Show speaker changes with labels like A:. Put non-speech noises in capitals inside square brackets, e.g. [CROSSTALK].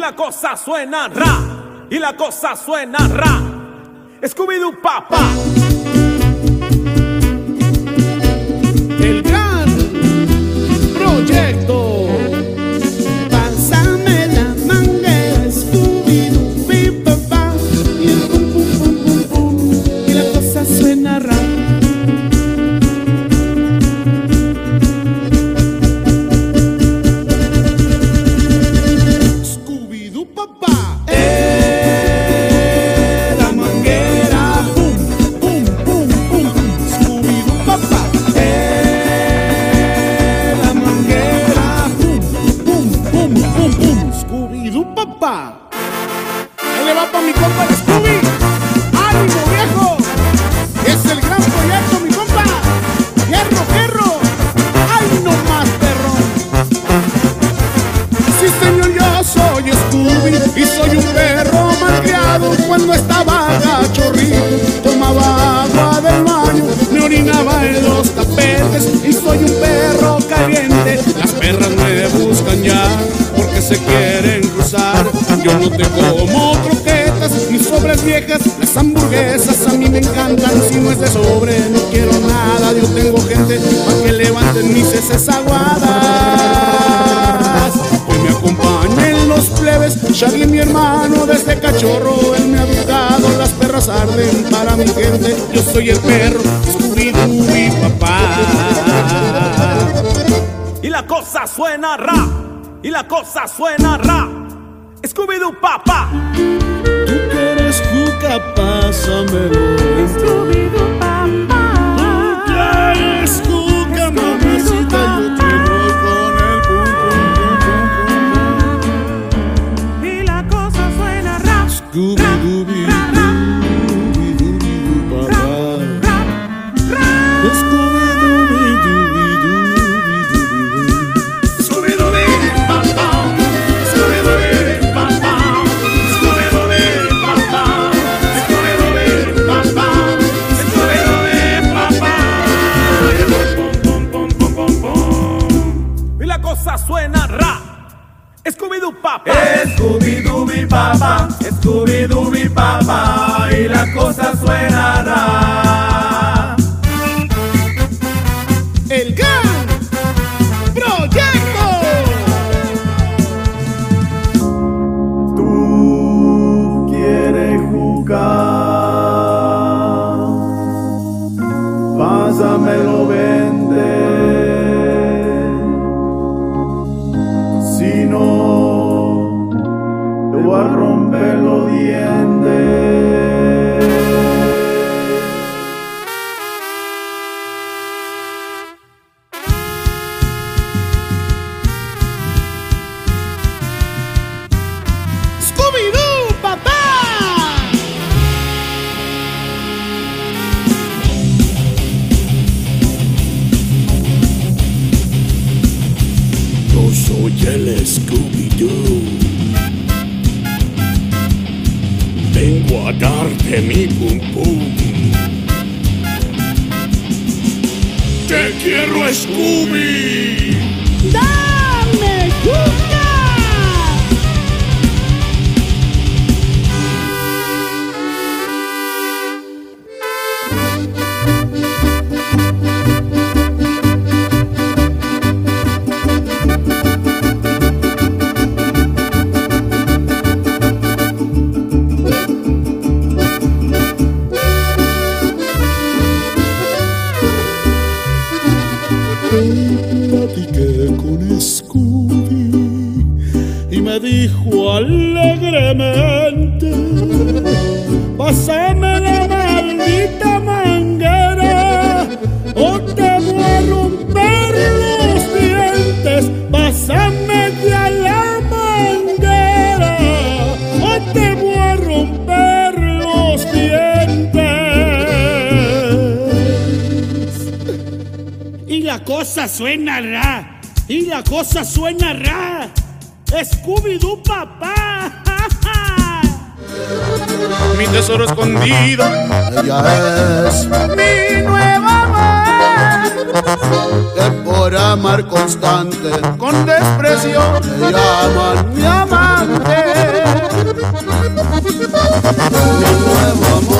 A: la cosa suena ra, y la cosa suena ra. Scooby-Doo papá.
B: Pum, pum, pum.
C: Scooby-Doo papá. Ahí le va pa' mi compa el Scooby. Yo no te como croquetas ni sobres viejas, las hamburguesas a mí me encantan. Si no es de sobre, no quiero nada. Yo tengo gente para que levanten mis heces aguadas. Que me acompañen los plebes, Shaggy mi hermano desde cachorro, él me ha educado, las perras arden para mi gente. Yo soy el perro, Scooby-Doo papá.
A: Y la cosa suena ra, y la cosa suena ra. Scooby-Doo papá.
C: Tú quieres juca, pásamelo.
D: Scooby-Doo papá.
C: Tú quieres juca, mamacita, yo te con el pum pum pum
D: Y la cosa suena rap,
C: pum. Scooby-Doo, papá.
D: rap.
A: Cosa suena ra. Scooby-Doo papá.
E: Scooby-Doo mi papá, Scooby-Doo mi papá, y la cosa suenará.
C: El gran proyecto.
E: Tú quieres jugar, pásamelo, vende.
C: Scooby-Doo, papá. Yo soy el Scooby-Doo. Vengo a darte mi pum. Te quiero, Scooby. Me dijo alegremente, pásame la maldita manguera o te voy a romper los dientes, pásame ya la manguera o te voy a romper los dientes. Y la cosa suena ra. Y la cosa suena ra. Scooby-Doo, papá. [LAUGHS] Mi tesoro escondido.
F: Ella es
C: mi nueva amor.
F: Que por amar constante,
C: con desprecio,
F: me
C: mi amante. Mi nuevo amor.